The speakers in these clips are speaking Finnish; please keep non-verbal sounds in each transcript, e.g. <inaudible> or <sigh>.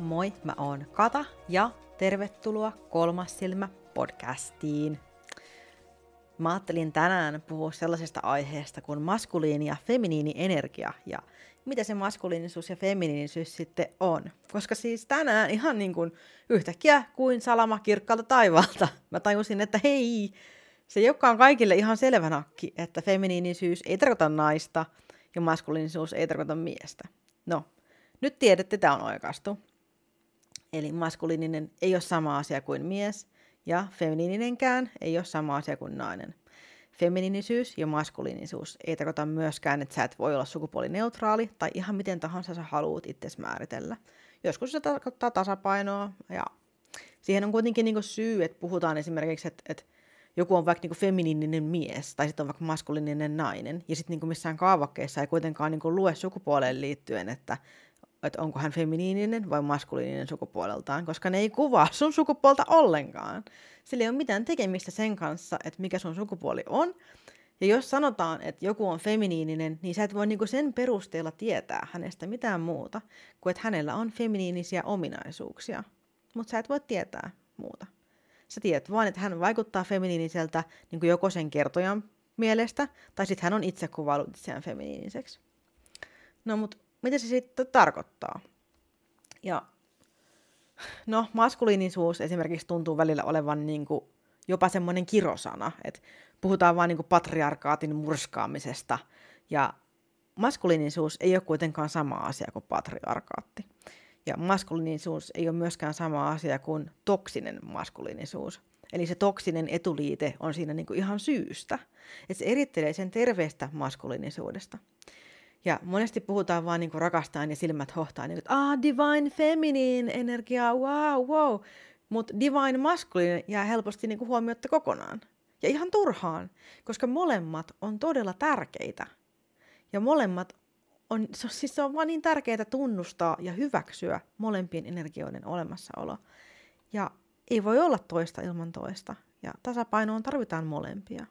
Moi, mä oon Kata ja tervetuloa Kolmas silmä podcastiin. Mä ajattelin tänään puhua sellaisesta aiheesta kuin maskuliini ja feminiini energia ja mitä se maskuliinisuus ja feminiinisyys sitten on. Koska siis tänään ihan niin kuin yhtäkkiä kuin salama kirkkaalta taivaalta mä tajusin, että hei, se joka on kaikille ihan selvä nakki, että feminiinisyys ei tarkoita naista ja maskuliinisuus ei tarkoita miestä. No, nyt tiedätte, tämä on oikastu. Eli maskuliininen ei ole sama asia kuin mies, ja feminiininenkään ei ole sama asia kuin nainen. Feminiinisyys ja maskuliinisuus ei tarkoita myöskään, että sä et voi olla sukupuolineutraali tai ihan miten tahansa sä haluat itse määritellä. Joskus se tarkoittaa tasapainoa ja siihen on kuitenkin niin syy, että puhutaan esimerkiksi, että, että joku on vaikka niin feminiininen mies tai sitten on vaikka maskuliininen nainen ja sitten niin missään kaavakkeessa ei kuitenkaan niin lue sukupuoleen liittyen, että että onko hän feminiininen vai maskuliininen sukupuoleltaan, koska ne ei kuvaa sun sukupuolta ollenkaan. Sillä ei ole mitään tekemistä sen kanssa, että mikä sun sukupuoli on. Ja jos sanotaan, että joku on feminiininen, niin sä et voi niinku sen perusteella tietää hänestä mitään muuta, kuin että hänellä on feminiinisiä ominaisuuksia. Mutta sä et voi tietää muuta. Sä tiedät vaan, että hän vaikuttaa feminiiniseltä niin joko sen kertojan mielestä, tai sitten hän on itse kuvaillut itseään feminiiniseksi. No, mutta mitä se sitten tarkoittaa? Ja no, maskuliinisuus esimerkiksi tuntuu välillä olevan niin kuin jopa semmoinen kirosana, että puhutaan vain niin patriarkaatin murskaamisesta, ja maskuliinisuus ei ole kuitenkaan sama asia kuin patriarkaatti. Ja maskuliinisuus ei ole myöskään sama asia kuin toksinen maskuliinisuus. Eli se toksinen etuliite on siinä niin kuin ihan syystä. Että se erittelee sen terveestä maskuliinisuudesta. Ja monesti puhutaan vaan niin rakastaan ja silmät hohtaa, niin että ah, divine feminine energia, wow, wow. Mutta divine masculine jää helposti niin huomiotta kokonaan. Ja ihan turhaan, koska molemmat on todella tärkeitä. Ja molemmat on, siis se on vaan niin tärkeää tunnustaa ja hyväksyä molempien energioiden olemassaolo. Ja ei voi olla toista ilman toista. Ja tasapainoon tarvitaan molempia.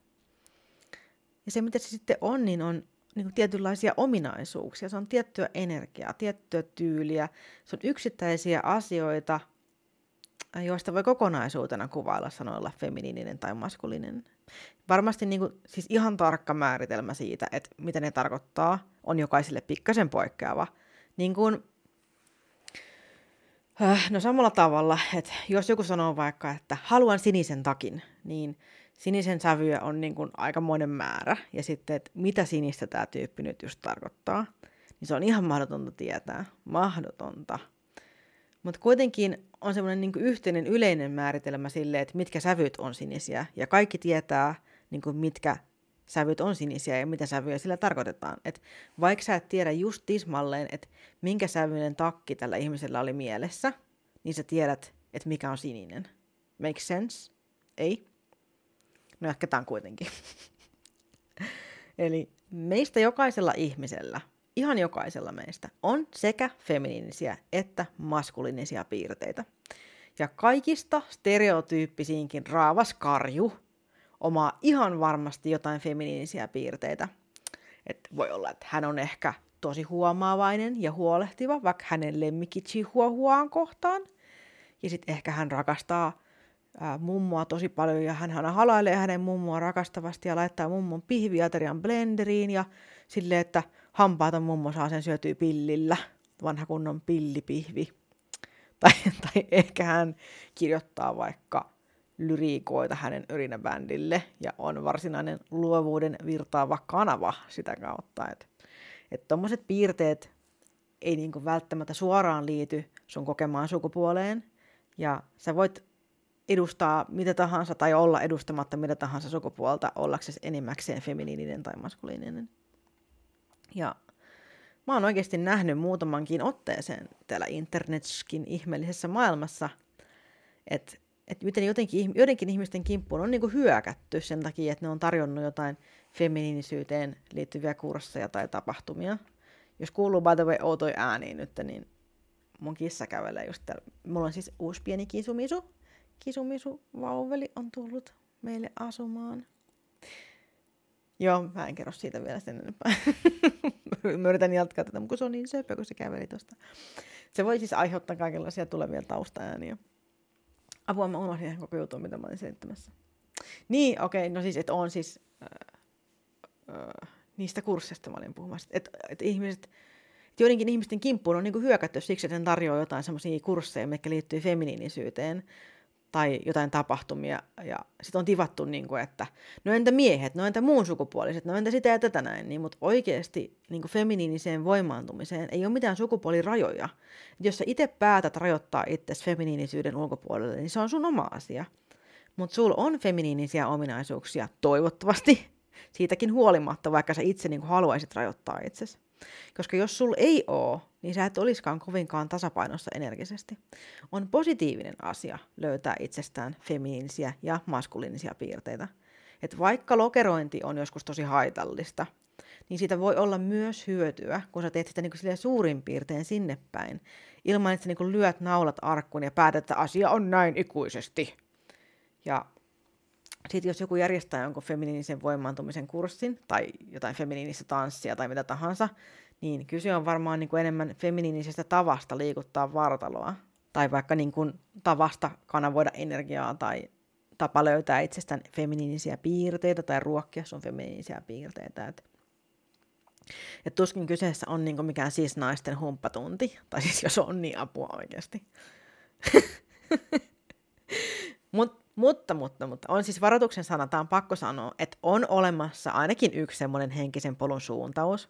Ja se, mitä se sitten on, niin on niin kuin tietynlaisia ominaisuuksia, se on tiettyä energiaa, tiettyä tyyliä, se on yksittäisiä asioita, joista voi kokonaisuutena kuvailla sanoilla feminiininen tai maskuliininen. Varmasti niin kuin, siis ihan tarkka määritelmä siitä, että mitä ne tarkoittaa, on jokaiselle pikkasen poikkeava. Niin kuin, äh, no samalla tavalla, että jos joku sanoo vaikka, että haluan sinisen takin, niin sinisen sävyjä on niin kuin aikamoinen määrä. Ja sitten, että mitä sinistä tämä tyyppi nyt just tarkoittaa, niin se on ihan mahdotonta tietää. Mahdotonta. Mutta kuitenkin on semmoinen niin yhteinen yleinen määritelmä sille, että mitkä sävyt on sinisiä. Ja kaikki tietää, niin kuin mitkä sävyt on sinisiä ja mitä sävyjä sillä tarkoitetaan. Et vaikka sä et tiedä just tismalleen, että minkä sävyinen takki tällä ihmisellä oli mielessä, niin sä tiedät, että mikä on sininen. Make sense? Ei? No jatketaan kuitenkin. <laughs> Eli meistä jokaisella ihmisellä, ihan jokaisella meistä, on sekä feminiinisiä että maskuliinisia piirteitä. Ja kaikista stereotyyppisiinkin raavas karju omaa ihan varmasti jotain feminiinisiä piirteitä. Et voi olla, että hän on ehkä tosi huomaavainen ja huolehtiva, vaikka hänen lemmikki Chihuahuaan kohtaan. Ja sitten ehkä hän rakastaa mummoa tosi paljon ja hän halailee hänen mummoa rakastavasti ja laittaa mummon pihviaterian blenderiin ja sille, että hampaaton mummo saa sen syötyä pillillä, vanha kunnon pillipihvi. <laughs> Tai, tai ehkä hän kirjoittaa vaikka lyriikoita hänen yrinäbändille ja on varsinainen luovuuden virtaava kanava sitä kautta. Että et tuommoiset piirteet ei niinku välttämättä suoraan liity sun kokemaan sukupuoleen, ja sä voit edustaa mitä tahansa tai olla edustamatta mitä tahansa sukupuolta ollaksesi enimmäkseen feminiininen tai maskuliininen. Ja mä oon oikeasti nähnyt muutamankin otteeseen täällä internetskin ihmeellisessä maailmassa, että et miten jotenkin, joidenkin ihmisten kimppuun on niinku hyökätty sen takia, että ne on tarjonnut jotain feminiinisyyteen liittyviä kursseja tai tapahtumia. Jos kuuluu by the way outoja ääniin nyt, niin mun kissa kävelee just täällä. Mulla on siis uusi pieni kisumisu, Kisumisu vauveli on tullut meille asumaan. Joo, mä en kerro siitä vielä sen enempää. <laughs> mä yritän jatkaa tätä, mutta se on niin söpö, kun se käveli tuosta. Se voi siis aiheuttaa kaikenlaisia tulevia taustaääniä. Apua, mä unohdin ihan koko jutun, mitä mä olin selittämässä. Niin, okei, okay, no siis, että on siis... Äh, äh, niistä kursseista mä olin puhumassa. Että et ihmiset, et joidenkin ihmisten kimppuun on niinku hyökätty siksi, että ne tarjoaa jotain semmoisia kursseja, mitkä liittyy feminiinisyyteen tai jotain tapahtumia. Ja sitten on tivattu, niin kuin, että no entä miehet, no entä muun sukupuoliset, no entä sitä ja tätä näin. Niin, mutta oikeasti niin kuin feminiiniseen voimaantumiseen ei ole mitään sukupuolirajoja. Et jos sä itse päätät rajoittaa itsesi feminiinisyyden ulkopuolelle, niin se on sun oma asia. Mutta sulla on feminiinisiä ominaisuuksia, toivottavasti, siitäkin huolimatta, vaikka sä itse niin kuin haluaisit rajoittaa itsesi. Koska jos sul ei oo, niin sä et olisikaan kovinkaan tasapainossa energisesti. On positiivinen asia löytää itsestään feminiinisiä ja maskuliinisia piirteitä. Et vaikka lokerointi on joskus tosi haitallista, niin siitä voi olla myös hyötyä, kun sä teet sitä niin suurin piirtein sinne päin, ilman että sä niin lyöt naulat arkkuun ja päätät, että asia on näin ikuisesti. Ja sitten jos joku järjestää jonkun feminiinisen voimaantumisen kurssin tai jotain feminiinistä tanssia tai mitä tahansa, niin kyse on varmaan niin kuin enemmän feminiinisestä tavasta liikuttaa vartaloa. Tai vaikka niin kuin tavasta kanavoida energiaa tai tapa löytää itsestään feminiinisiä piirteitä tai ruokkia sun feminiinisiä piirteitä. Et, et tuskin kyseessä on niin kuin mikään siis naisten humppatunti. Tai siis jos on, niin apua oikeasti. <laughs> Mut mutta, mutta, mutta on siis varoituksen sana, tämä on pakko sanoa, että on olemassa ainakin yksi semmoinen henkisen polun suuntaus,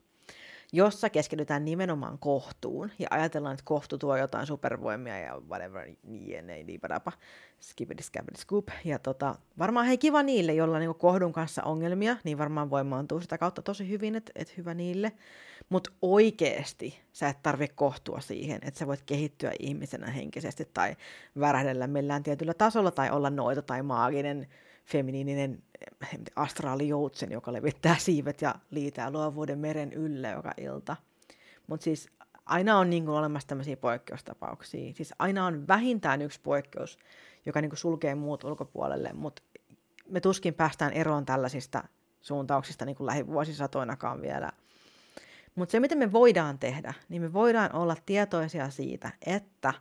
jossa keskitytään nimenomaan kohtuun ja ajatellaan, että kohtu tuo jotain supervoimia ja whatever, jne, liipadapa, skipidi, skabidi, scoop. Ja tota, varmaan hei kiva niille, joilla on niin kohdun kanssa ongelmia, niin varmaan voimaantuu sitä kautta tosi hyvin, että et hyvä niille. Mutta oikeesti sä et tarvitse kohtua siihen, että sä voit kehittyä ihmisenä henkisesti tai värähdellä millään tietyllä tasolla tai olla noita tai maaginen feminiininen astraalijoutsen, joka levittää siivet ja liitää luovuuden meren ylle joka ilta. Mutta siis aina on niin olemassa tämmöisiä poikkeustapauksia. Siis aina on vähintään yksi poikkeus, joka niin sulkee muut ulkopuolelle, mutta me tuskin päästään eroon tällaisista suuntauksista niin lähivuosisatoinakaan vielä. Mutta se, mitä me voidaan tehdä, niin me voidaan olla tietoisia siitä, että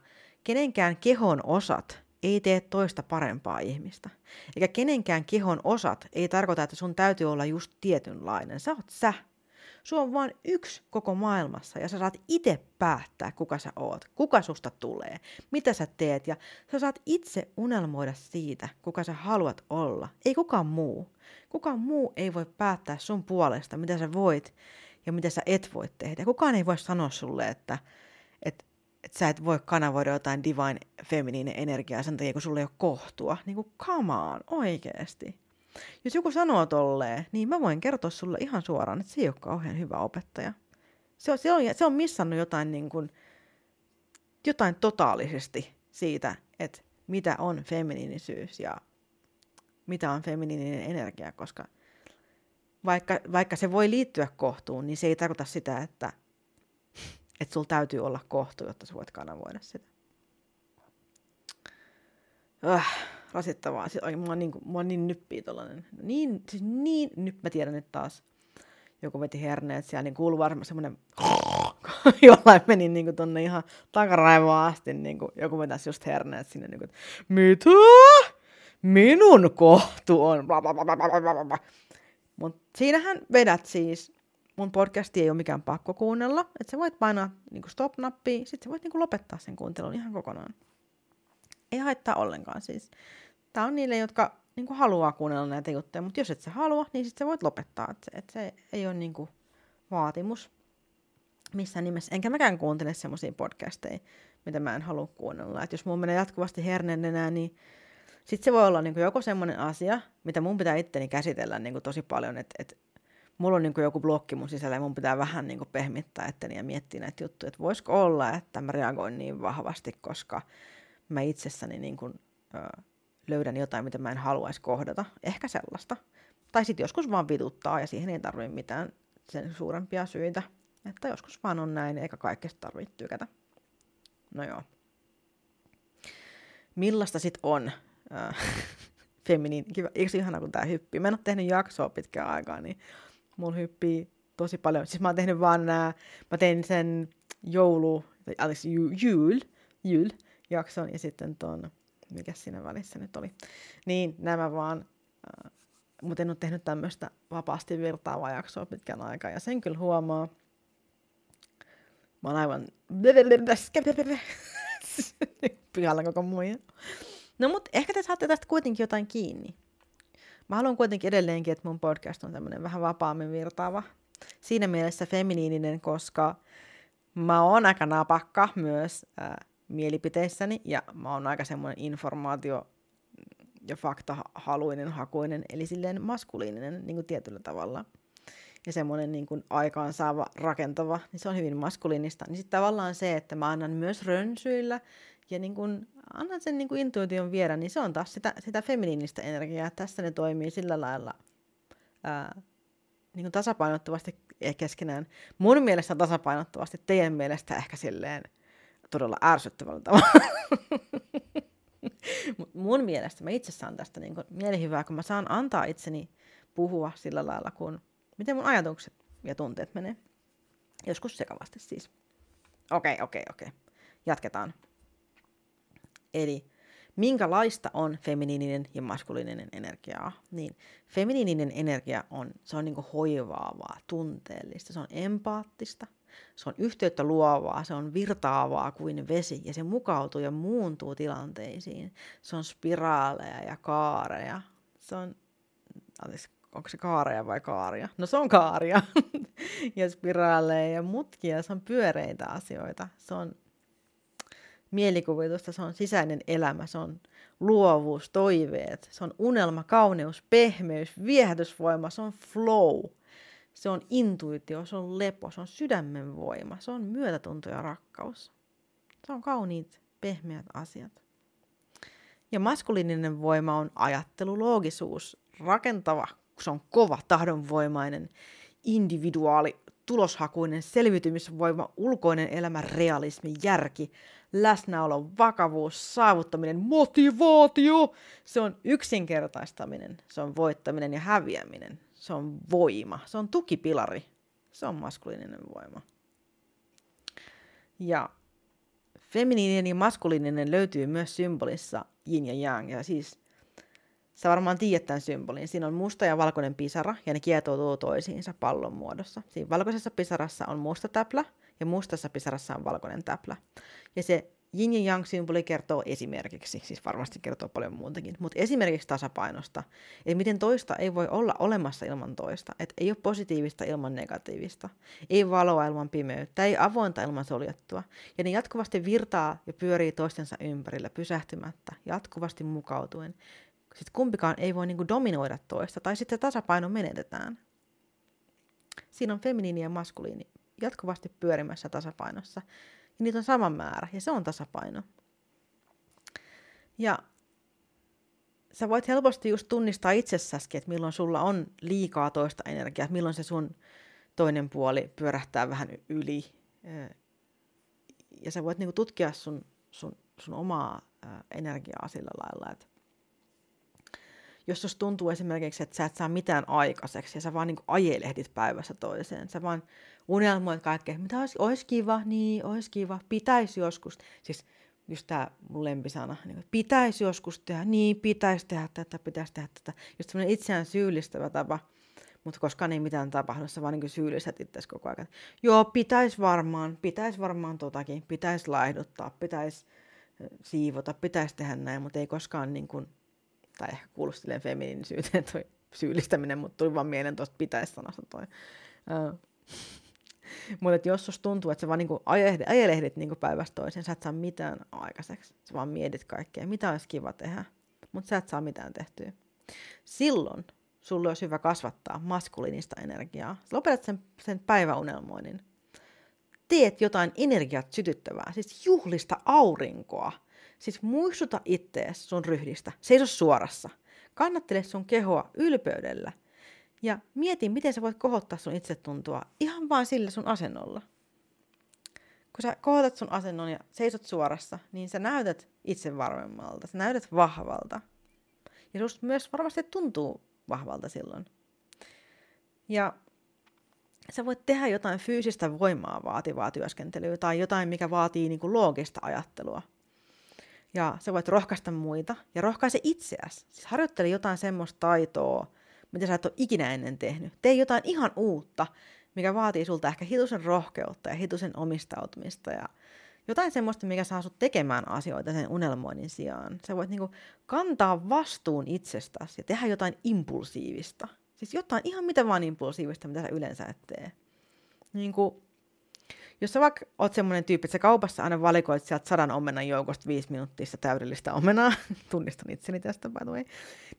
kenenkään kehon osat ei tee toista parempaa ihmistä. Eikä kenenkään kehon osat ei tarkoita, että sun täytyy olla just tietynlainen. Sä oot sä. Sulla on vain yksi koko maailmassa ja sä saat itse päättää, kuka sä oot, kuka susta tulee, mitä sä teet ja sä saat itse unelmoida siitä, kuka sä haluat olla. Ei kukaan muu. Kukaan muu ei voi päättää sun puolesta, mitä sä voit ja mitä sä et voi tehdä. Kukaan ei voi sanoa sulle, että, että että sä et voi kanavoida jotain divine feminiinen energiaa sen takia, kun sulla ei ole kohtua. Niin kuin, come on, oikeesti. Jos joku sanoo tolleen, niin mä voin kertoa sulle ihan suoraan, että se ei ole kauhean hyvä opettaja. Se on, se on, se on missannut jotain, niin kuin, jotain totaalisesti siitä, että mitä on feminiinisyys ja mitä on feminiininen energia, koska vaikka, vaikka se voi liittyä kohtuun, niin se ei tarkoita sitä, että että sulla täytyy olla kohtu, jotta sä voit kanavoida sitä. Öh, rasittavaa. Siis oikein, mua, niin, mua niin nyppii tollanen. Niin, siis niin nyt mä tiedän, että taas joku veti herneet siellä, niin kuuluu varmaan semmoinen <laughs> jollain meni niin kuin tonne ihan takaraivoa asti, niin kuin joku vetäisi just herneet sinne, niin kuin, mitä? Minun kohtu on. Mutta siinähän vedät siis mun podcasti ei ole mikään pakko kuunnella, että sä voit painaa niin stop-nappia, sit sä voit niin lopettaa sen kuuntelun ihan kokonaan. Ei haittaa ollenkaan siis. Tää on niille, jotka niin haluaa kuunnella näitä juttuja, mutta jos et sä halua, niin sit sä voit lopettaa. Et se, et se ei ole niin vaatimus missään nimessä. Enkä mäkään kuuntele semmoisia podcasteja, mitä mä en halua kuunnella. Et jos mun menee jatkuvasti herneenenä, niin sitten se voi olla niin joko semmoinen asia, mitä mun pitää itteni käsitellä niin tosi paljon, että et mulla on niin kuin joku blokki mun sisällä ja mun pitää vähän niin kuin pehmittää etteni ja miettiä näitä juttuja, että voisiko olla, että mä reagoin niin vahvasti, koska mä itsessäni niin kuin, ö, löydän jotain, mitä mä en haluaisi kohdata. Ehkä sellaista. Tai sitten joskus vaan vituttaa ja siihen ei tarvitse mitään sen suurempia syitä. Että joskus vaan on näin, eikä kaikesta tarvitse tykätä. No joo. Millaista sitten on äh, <laughs> feminiin? Kiva. Eikö ihana, kun tämä hyppii? Mä en ole tehnyt jaksoa pitkään aikaa, niin mulla hyppii tosi paljon. Siis mä oon tehnyt vaan nää, mä tein sen joulu, tai anteeksi, jyl, jyl jakson ja sitten ton, mikä siinä välissä nyt oli. Niin nämä vaan, äh, mutta en ole tehnyt tämmöistä vapaasti virtaavaa jaksoa pitkän aikaa ja sen kyllä huomaa. Mä oon aivan <laughs> pihalla koko muija. No mut ehkä te saatte tästä kuitenkin jotain kiinni. Mä haluan kuitenkin edelleenkin, että mun podcast on tämmöinen vähän vapaammin virtaava. Siinä mielessä feminiininen, koska mä oon aika napakka myös äh, mielipiteissäni ja mä oon aika semmoinen informaatio ja faktahaluinen, hakuinen, eli silleen maskuliininen niin kuin tietyllä tavalla. Ja semmoinen niin kuin aikaansaava, rakentava, niin se on hyvin maskuliinista. Niin sitten tavallaan se, että mä annan myös rönsyillä ja niin kun annan sen niin kun intuition viedä, niin se on taas sitä, sitä feminiinistä energiaa. Tässä ne toimii sillä lailla ää, niin kun tasapainottavasti keskenään. Mun mielestä tasapainottavasti, teidän mielestä ehkä silleen todella ärsyttävällä tavalla. <laughs> mun mielestä mä itse saan tästä niin mielihyvää, kun mä saan antaa itseni puhua sillä lailla, kun miten mun ajatukset ja tunteet menee. Joskus sekavasti siis. Okei, okay, okei, okay, okei. Okay. Jatketaan. Eli minkälaista on feminiininen ja maskuliininen energiaa? Niin feminiininen energia on, se on niinku hoivaavaa, tunteellista, se on empaattista, se on yhteyttä luovaa, se on virtaavaa kuin vesi ja se mukautuu ja muuntuu tilanteisiin. Se on spiraaleja ja kaareja. Se on, onko se kaareja vai kaaria? No se on kaaria. <laughs> ja spiraaleja ja mutkia, se on pyöreitä asioita. Se on mielikuvitusta, se on sisäinen elämä, se on luovuus, toiveet, se on unelma, kauneus, pehmeys, viehätysvoima, se on flow, se on intuitio, se on lepo, se on sydämen voima, se on myötätunto ja rakkaus. Se on kauniit, pehmeät asiat. Ja maskuliininen voima on ajattelu, loogisuus, rakentava, se on kova, tahdonvoimainen, individuaali, tuloshakuinen, selviytymisvoima, ulkoinen elämä, realismi, järki, läsnäolo, vakavuus, saavuttaminen, motivaatio. Se on yksinkertaistaminen, se on voittaminen ja häviäminen. Se on voima, se on tukipilari. Se on maskuliininen voima. Ja feminiininen ja maskuliininen löytyy myös symbolissa yin ja yang. Ja siis Sä varmaan tiedät tämän symbolin. Siinä on musta ja valkoinen pisara, ja ne kietoutuu toisiinsa pallon muodossa. Siinä valkoisessa pisarassa on musta täplä, ja mustassa pisarassa on valkoinen täplä. Ja se yin ja yang symboli kertoo esimerkiksi, siis varmasti kertoo paljon muutakin, mutta esimerkiksi tasapainosta, että miten toista ei voi olla olemassa ilman toista, että ei ole positiivista ilman negatiivista, ei valoa ilman pimeyttä, ei avointa ilman soljettua, ja ne jatkuvasti virtaa ja pyörii toistensa ympärillä pysähtymättä, jatkuvasti mukautuen, sitten kumpikaan ei voi niin dominoida toista, tai sitten tasapaino menetetään. Siinä on feminiini ja maskuliini jatkuvasti pyörimässä tasapainossa. Ja niitä on sama määrä, ja se on tasapaino. Ja sä voit helposti just tunnistaa itsessäskin, että milloin sulla on liikaa toista energiaa, että milloin se sun toinen puoli pyörähtää vähän yli. Ja sä voit niinku tutkia sun, sun, sun omaa energiaa sillä lailla, että jos susta tuntuu esimerkiksi, että sä et saa mitään aikaiseksi ja sä vaan niin ajelehdit päivässä toiseen, sä vaan unelmoit kaikkea, mitä olisi, olisi kiva, niin olisi kiva, pitäisi joskus, siis just tämä mun lempisana, niin pitäisi joskus tehdä, niin pitäisi tehdä tätä, pitäisi tehdä tätä, just semmoinen itseään syyllistävä tapa, mutta koskaan ei mitään tapahdu, sä vaan niin syyllistät itse koko ajan. Joo, pitäisi varmaan, pitäisi varmaan totakin, pitäisi laihduttaa, pitäisi siivota, pitäisi tehdä näin, mutta ei koskaan niin kuin tai ehkä kuulu silleen feminiinisyyteen toi syyllistäminen, mutta tuli vaan mieleen tuosta pitäisi sanasta toi. Uh, mutta jos susta tuntuu, että sä vaan niinku ajelehdit, ajelehdit niinku päivästä toiseen, sä et saa mitään aikaiseksi. Sä vaan mietit kaikkea, mitä olisi kiva tehdä, mutta sä et saa mitään tehtyä. Silloin sulle olisi hyvä kasvattaa maskuliinista energiaa. Sä lopetat sen, sen päiväunelmoinnin. Teet jotain energiat sytyttävää, siis juhlista aurinkoa – Siis muistuta ittees sun ryhdistä. Seiso suorassa. Kannattele sun kehoa ylpeydellä. Ja mieti, miten sä voit kohottaa sun itsetuntoa ihan vaan sillä sun asennolla. Kun sä kohotat sun asennon ja seisot suorassa, niin sä näytät itsevarmemmalta. Sä näytät vahvalta. Ja susta myös varmasti tuntuu vahvalta silloin. Ja sä voit tehdä jotain fyysistä voimaa vaativaa työskentelyä tai jotain, mikä vaatii niin kuin loogista ajattelua. Ja sä voit rohkaista muita ja rohkaise itseäsi. Siis harjoittele jotain semmoista taitoa, mitä sä et ole ikinä ennen tehnyt. Tee jotain ihan uutta, mikä vaatii sulta ehkä hitusen rohkeutta ja hitusen omistautumista ja jotain semmoista, mikä saa sut tekemään asioita sen unelmoinnin sijaan. Sä voit niinku kantaa vastuun itsestäsi ja tehdä jotain impulsiivista. Siis jotain ihan mitä vaan impulsiivista, mitä sä yleensä et tee. Niin kuin, jos sä vaikka oot semmoinen tyyppi, että sä kaupassa aina valikoit sieltä sadan omenan joukosta viisi minuuttista täydellistä omenaa, <laughs> tunnistan itseni tästä by the way,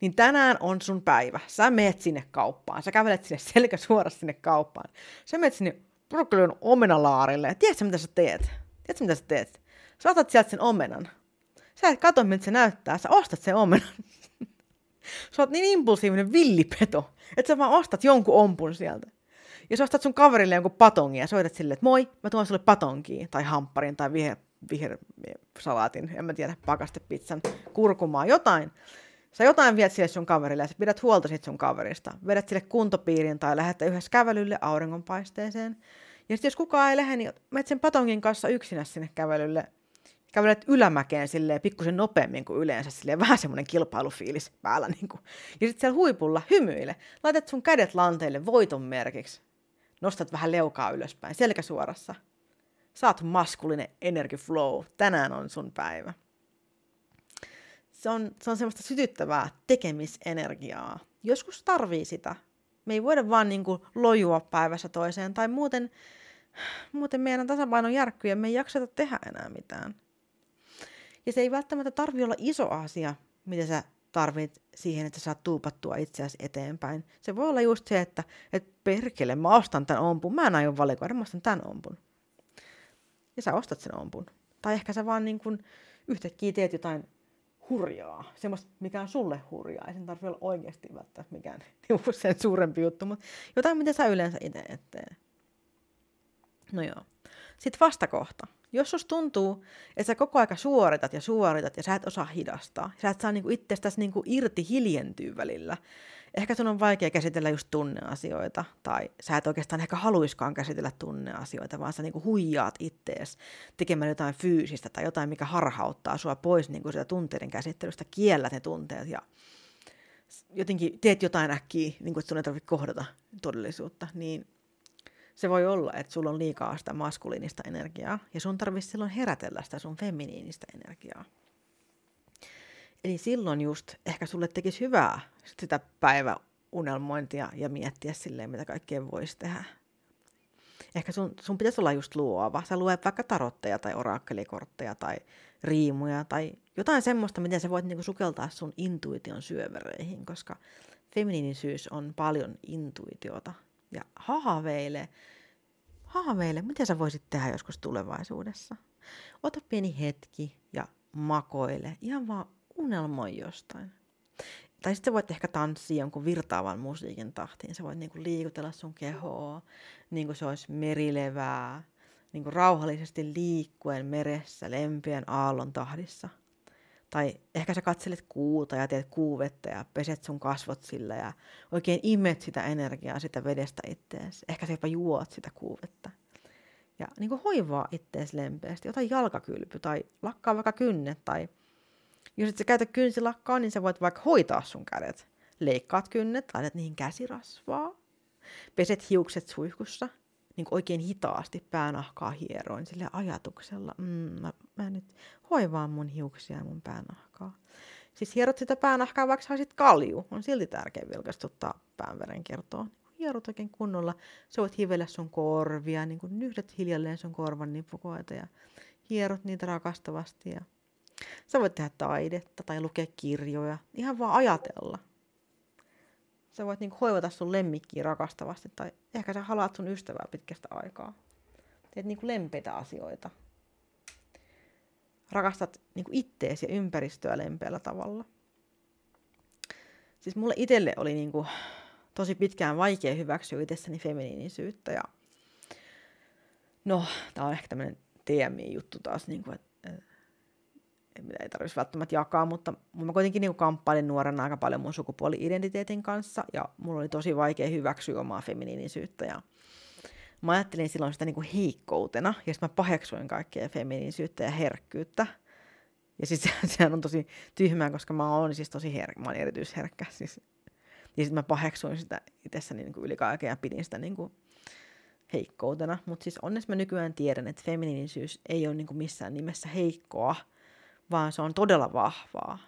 niin tänään on sun päivä. Sä meet sinne kauppaan, sä kävelet sinne <laughs> selkä suorassa sinne kauppaan. Sä meet sinne Brooklyn omenalaarille. Tiedätkö, mitä sä teet? Tiedätkö, mitä sä teet? Sä otat sieltä sen omenan. Sä et katso, miltä se näyttää. Sä ostat sen omenan. <laughs> sä oot niin impulsiivinen villipeto, että sä vaan ostat jonkun ompun sieltä. Ja sä ostat sun kaverille jonkun patongin ja soitat silleen, että moi, mä tuon sulle patonkiin, tai hampparin, tai viher, salaatin, en mä tiedä, pakastepizzan, kurkumaa, jotain. Sä jotain viet sille sun kaverille ja sä pidät huolta sit sun kaverista. Vedät sille kuntopiirin tai lähdette yhdessä kävelylle auringonpaisteeseen. Ja sitten jos kukaan ei lähde, niin menet sen patongin kanssa yksinä sinne kävelylle. Kävelet ylämäkeen silleen pikkusen nopeammin kuin yleensä, silleen vähän semmoinen kilpailufiilis päällä. Niin kuin. Ja sitten siellä huipulla hymyile. Laitat sun kädet lanteille voiton merkiksi. Nostat vähän leukaa ylöspäin, selkä suorassa. Saat maskulinen energy flow. Tänään on sun päivä. Se on, se on semmoista sytyttävää tekemisenergiaa. Joskus tarvii sitä. Me ei voida vaan niin kuin lojua päivässä toiseen, tai muuten, muuten meidän tasapaino järkkyy ja me ei jakseta tehdä enää mitään. Ja se ei välttämättä tarvi olla iso asia, mitä sä tarvit siihen, että saat tuupattua itseäsi eteenpäin. Se voi olla just se, että et perkele, mä ostan tämän ompun, mä en aio valikoida, mä ostan tämän ompun. Ja sä ostat sen ompun. Tai ehkä sä vaan niin kun yhtäkkiä teet jotain hurjaa, semmoista, mikä on sulle hurjaa. Ei sen tarvitse olla oikeasti välttämättä mikään <laughs> niinku sen suurempi juttu, mutta jotain, mitä sä yleensä itse eteen. No joo. Sitten vastakohta. Jos sus tuntuu, että sä koko aika suoritat ja suoritat ja sä et osaa hidastaa, sä et saa niinku itsestäsi niinku irti hiljentyä välillä, ehkä sun on vaikea käsitellä just tunneasioita, tai sä et oikeastaan ehkä haluiskaan käsitellä tunneasioita, vaan sä niinku huijaat ittees tekemään jotain fyysistä tai jotain, mikä harhauttaa sua pois niinku sitä tunteiden käsittelystä, kiellät ne tunteet ja jotenkin teet jotain äkkiä, niin kuin, että sun ei tarvitse kohdata todellisuutta, niin se voi olla, että sulla on liikaa sitä maskuliinista energiaa, ja sun tarvitsisi silloin herätellä sitä sun feminiinistä energiaa. Eli silloin just ehkä sulle tekisi hyvää sitä päiväunelmointia ja miettiä silleen, mitä kaikkea voisi tehdä. Ehkä sun, sun pitäisi olla just luova. Sä luet vaikka tarotteja tai orakkelikortteja tai riimuja tai jotain semmoista, miten sä voit niinku sukeltaa sun intuition syövereihin, koska feminiinisyys on paljon intuitiota ja haaveile, haaveile, mitä sä voisit tehdä joskus tulevaisuudessa. Ota pieni hetki ja makoile, ihan vaan unelmoi jostain. Tai sitten voit ehkä tanssia jonkun virtaavan musiikin tahtiin. Sä voit niinku liikutella sun kehoa, niin kuin se olisi merilevää, niinku rauhallisesti liikkuen meressä lempeän aallon tahdissa. Tai ehkä sä katselet kuuta ja teet kuuvettä ja peset sun kasvot sillä ja oikein imet sitä energiaa sitä vedestä ittees. Ehkä sä jopa juot sitä kuuvetta. Ja niin kuin hoivaa ittees lempeästi. Ota jalkakylpy tai lakkaa vaikka kynnet tai jos et sä käytä kynsilakkaa, niin sä voit vaikka hoitaa sun kädet. Leikkaat kynnet, laitat niihin käsirasvaa, peset hiukset suihkussa, niin kuin oikein hitaasti päänahkaa hieroin sille ajatuksella, mm, mä, mä nyt hoivaan mun hiuksia ja mun päänahkaa. Siis hierot sitä päänahkaa, vaikka saisit kalju, on silti tärkeä vilkastuttaa päänverenkiertoa. Hierot oikein kunnolla. Sä voit hivellä sun korvia, niin kuin nyhdät hiljalleen sun korvan nipukoita ja hierot niitä rakastavasti ja Sä voit tehdä taidetta tai lukea kirjoja, ihan vaan ajatella. Sä voit niinku hoivata sun lemmikkiä rakastavasti tai ehkä sä haluat sun ystävää pitkästä aikaa. Teet niinku lempeitä asioita. Rakastat niinku itteesi ja ympäristöä lempeällä tavalla. Siis mulle itselle oli niinku tosi pitkään vaikea hyväksyä itsessäni feminiinisyyttä ja no, tää on ehkä tämmönen TMI-juttu taas, niinku, että mitä ei tarvitsisi välttämättä jakaa, mutta mä kuitenkin niin kamppailin nuorena aika paljon mun sukupuoli-identiteetin kanssa, ja mulla oli tosi vaikea hyväksyä omaa feminiinisyyttä, ja mä ajattelin silloin sitä niinku heikkoutena, ja sitten mä paheksuin kaikkea feminiinisyyttä ja herkkyyttä. Ja siis se, <laughs> sehän on tosi tyhmää, koska mä oon siis tosi herkkä, mä oon erityisherkkä. Siis. Ja sitten mä paheksuin sitä itsessäni niin yli kaiken ja pidin sitä niin kuin heikkoutena. Mutta siis onneksi mä nykyään tiedän, että feminiinisyys ei ole niin kuin missään nimessä heikkoa, vaan se on todella vahvaa.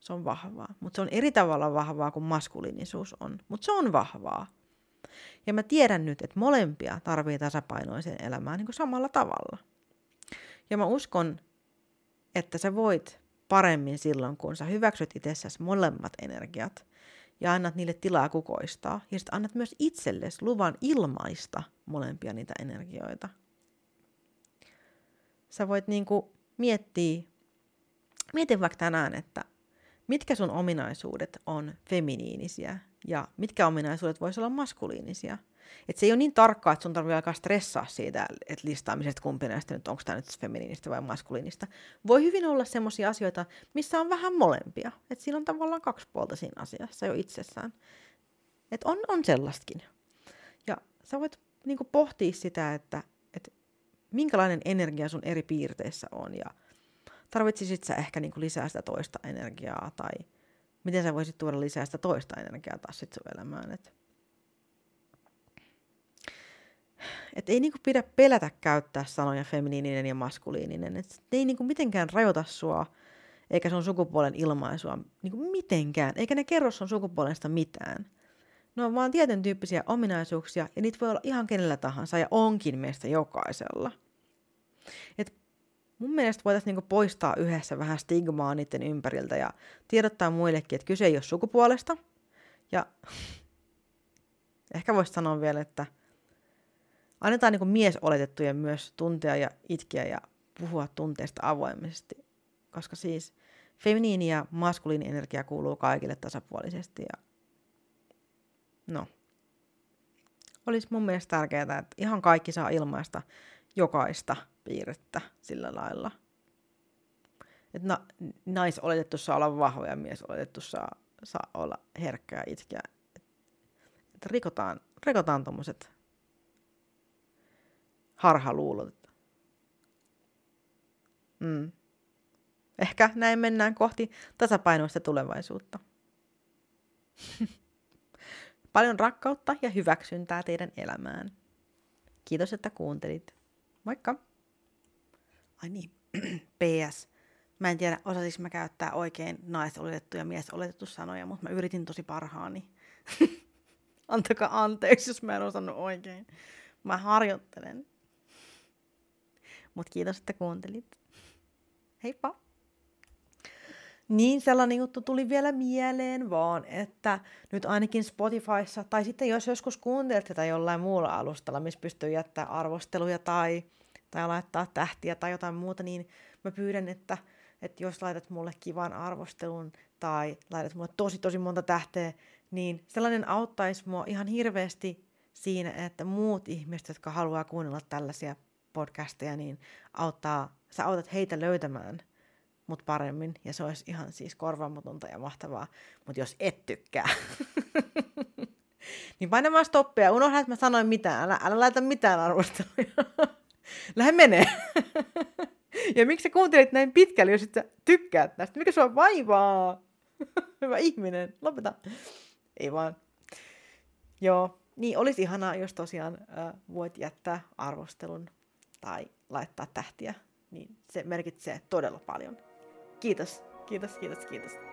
Se on vahvaa. Mutta se on eri tavalla vahvaa kuin maskuliinisuus on. Mutta se on vahvaa. Ja mä tiedän nyt, että molempia tarvii tasapainoiseen elämään niin kuin samalla tavalla. Ja mä uskon, että sä voit paremmin silloin, kun sä hyväksyt itsessäsi molemmat energiat ja annat niille tilaa kukoistaa. Ja sitten annat myös itsellesi luvan ilmaista molempia niitä energioita. Sä voit niinku miettiä, mietin vaikka tänään, että mitkä sun ominaisuudet on feminiinisiä ja mitkä ominaisuudet voisi olla maskuliinisia. Et se ei ole niin tarkkaa, että sun tarvitsee alkaa stressaa siitä, että listaamisesta kumpi näistä nyt, onko tämä nyt feminiinistä vai maskuliinista. Voi hyvin olla sellaisia asioita, missä on vähän molempia. Että siinä on tavallaan kaksi puolta siinä asiassa jo itsessään. Että on, on sellaistakin. Ja sä voit niinku pohtia sitä, että, että minkälainen energia sun eri piirteissä on ja tarvitsisit sä ehkä niinku lisää sitä toista energiaa tai miten sä voisit tuoda lisää sitä toista energiaa taas sit sun elämään. Et, et ei niinku pidä pelätä käyttää sanoja feminiininen ja maskuliininen. Et ne ei niinku mitenkään rajoita sua eikä sun sukupuolen ilmaisua niinku mitenkään, eikä ne kerro sun sukupuolesta mitään. Ne on vaan tietyn tyyppisiä ominaisuuksia ja niitä voi olla ihan kenellä tahansa ja onkin meistä jokaisella. Et mun mielestä voitaisiin niinku poistaa yhdessä vähän stigmaa niiden ympäriltä ja tiedottaa muillekin, että kyse ei ole sukupuolesta. Ja ehkä voisi sanoa vielä, että annetaan niinku miesoletettujen myös tuntea ja itkeä ja puhua tunteista avoimesti. Koska siis feminiini ja maskuliini energia kuuluu kaikille tasapuolisesti ja no, olisi mun mielestä tärkeää, että ihan kaikki saa ilmaista jokaista piirrettä sillä lailla. Että na, naisoletettu saa olla vahva ja miesoletettu saa, saa olla herkkä ja itkeä. Että rikotaan, rikotaan tuommoiset harhaluulot. Mm. Ehkä näin mennään kohti tasapainoista tulevaisuutta. <laughs> Paljon rakkautta ja hyväksyntää teidän elämään. Kiitos, että kuuntelit. Moikka! Ai niin, <clears throat> PS. Mä en tiedä, osasinko mä käyttää oikein naisoletettu ja miesoletettu sanoja, mutta mä yritin tosi parhaani. <laughs> Antakaa anteeksi, jos mä en osannut oikein. Mä harjoittelen. Mutta kiitos, että kuuntelit. Heippa! Niin sellainen juttu tuli vielä mieleen vaan, että nyt ainakin Spotifyssa, tai sitten jos joskus kuuntelet tätä jollain muulla alustalla, missä pystyy jättää arvosteluja tai, tai laittaa tähtiä tai jotain muuta, niin mä pyydän, että, että jos laitat mulle kivan arvostelun tai laitat mulle tosi tosi monta tähteä, niin sellainen auttaisi mua ihan hirveästi siinä, että muut ihmiset, jotka haluaa kuunnella tällaisia podcasteja, niin auttaa, sä autat heitä löytämään – mut paremmin. Ja se olisi ihan siis korvaamatonta ja mahtavaa. Mutta jos et tykkää, <laughs> niin paina vaan stoppia. Unohda, että mä sanoin mitään. Älä, älä laita mitään arvosteluja. <laughs> <laughs> Lähde menee. <laughs> ja miksi sä kuuntelit näin pitkälle, jos et sä tykkäät tästä? Mikä sua vaivaa? <laughs> Hyvä ihminen. Lopeta. Ei vaan. Joo. Niin, olisi ihanaa, jos tosiaan äh, voit jättää arvostelun tai laittaa tähtiä. Niin se merkitsee todella paljon. Kiitos, kiitos, kiitos, kiitos.